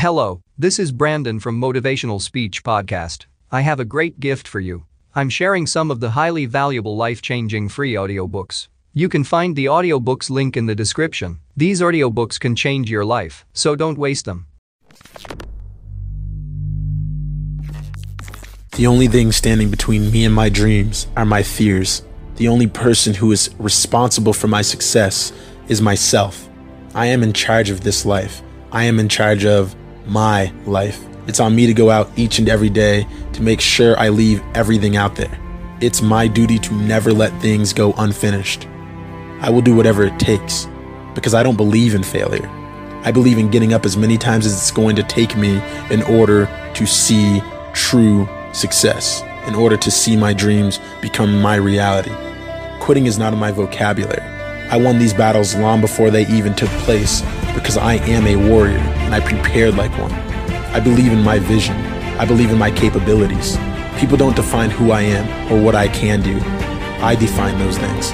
Hello, this is Brandon from Motivational Speech Podcast. I have a great gift for you. I'm sharing some of the highly valuable life changing free audiobooks. You can find the audiobooks link in the description. These audiobooks can change your life, so don't waste them. The only thing standing between me and my dreams are my fears. The only person who is responsible for my success is myself. I am in charge of this life. I am in charge of my life. It's on me to go out each and every day to make sure I leave everything out there. It's my duty to never let things go unfinished. I will do whatever it takes because I don't believe in failure. I believe in getting up as many times as it's going to take me in order to see true success, in order to see my dreams become my reality. Quitting is not in my vocabulary. I won these battles long before they even took place because I am a warrior and I prepared like one. I believe in my vision. I believe in my capabilities. People don't define who I am or what I can do. I define those things.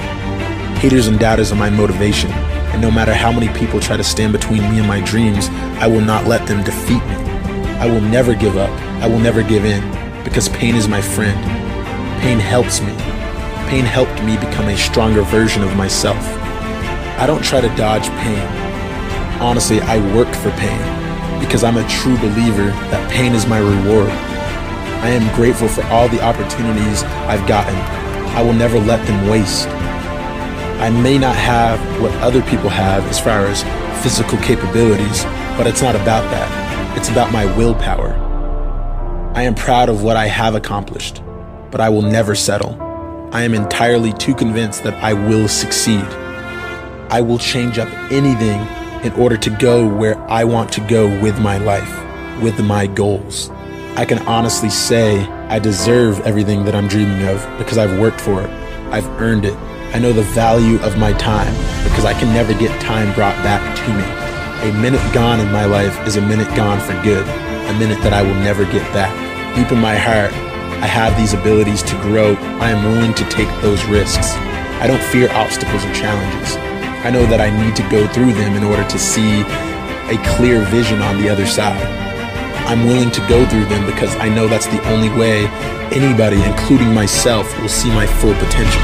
Haters and doubters are my motivation, and no matter how many people try to stand between me and my dreams, I will not let them defeat me. I will never give up. I will never give in because pain is my friend. Pain helps me. Pain helped me become a stronger version of myself. I don't try to dodge pain. Honestly, I work for pain because I'm a true believer that pain is my reward. I am grateful for all the opportunities I've gotten. I will never let them waste. I may not have what other people have as far as physical capabilities, but it's not about that. It's about my willpower. I am proud of what I have accomplished, but I will never settle. I am entirely too convinced that I will succeed. I will change up anything in order to go where I want to go with my life, with my goals. I can honestly say I deserve everything that I'm dreaming of because I've worked for it. I've earned it. I know the value of my time because I can never get time brought back to me. A minute gone in my life is a minute gone for good, a minute that I will never get back deep in my heart, I have these abilities to grow. I am willing to take those risks. I don't fear obstacles or challenges. I know that I need to go through them in order to see a clear vision on the other side. I'm willing to go through them because I know that's the only way anybody, including myself, will see my full potential.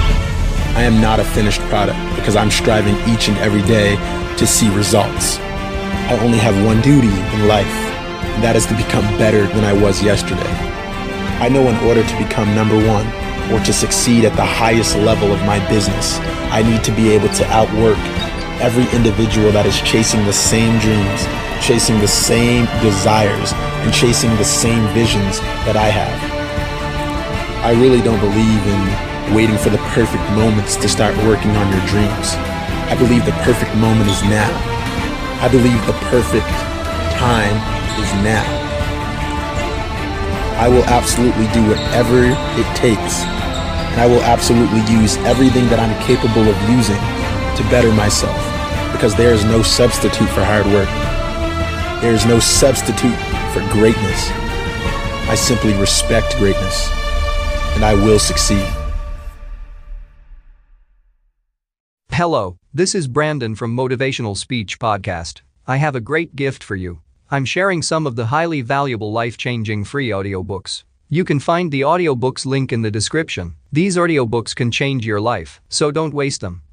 I am not a finished product because I'm striving each and every day to see results. I only have one duty in life and that is to become better than I was yesterday. I know in order to become number one or to succeed at the highest level of my business, I need to be able to outwork every individual that is chasing the same dreams, chasing the same desires, and chasing the same visions that I have. I really don't believe in waiting for the perfect moments to start working on your dreams. I believe the perfect moment is now. I believe the perfect time is now. I will absolutely do whatever it takes, and I will absolutely use everything that I'm capable of using to better myself, because there is no substitute for hard work. There is no substitute for greatness. I simply respect greatness, and I will succeed. Hello, this is Brandon from Motivational Speech Podcast. I have a great gift for you. I'm sharing some of the highly valuable life-changing free audiobooks. You can find the audiobooks link in the description. These audiobooks can change your life, so don't waste them.